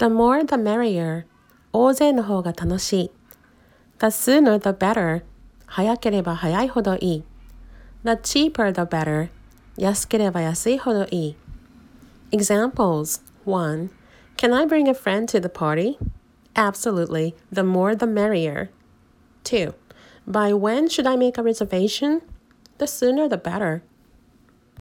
The more the merrier. 大勢の方が楽しい。The sooner the better. 早ければ早いほどいい。The cheaper the better. 安ければ安いほどいい。Examples 1. Can I bring a friend to the party? Absolutely. The more the merrier. 2. By when should I make a reservation? The sooner the better.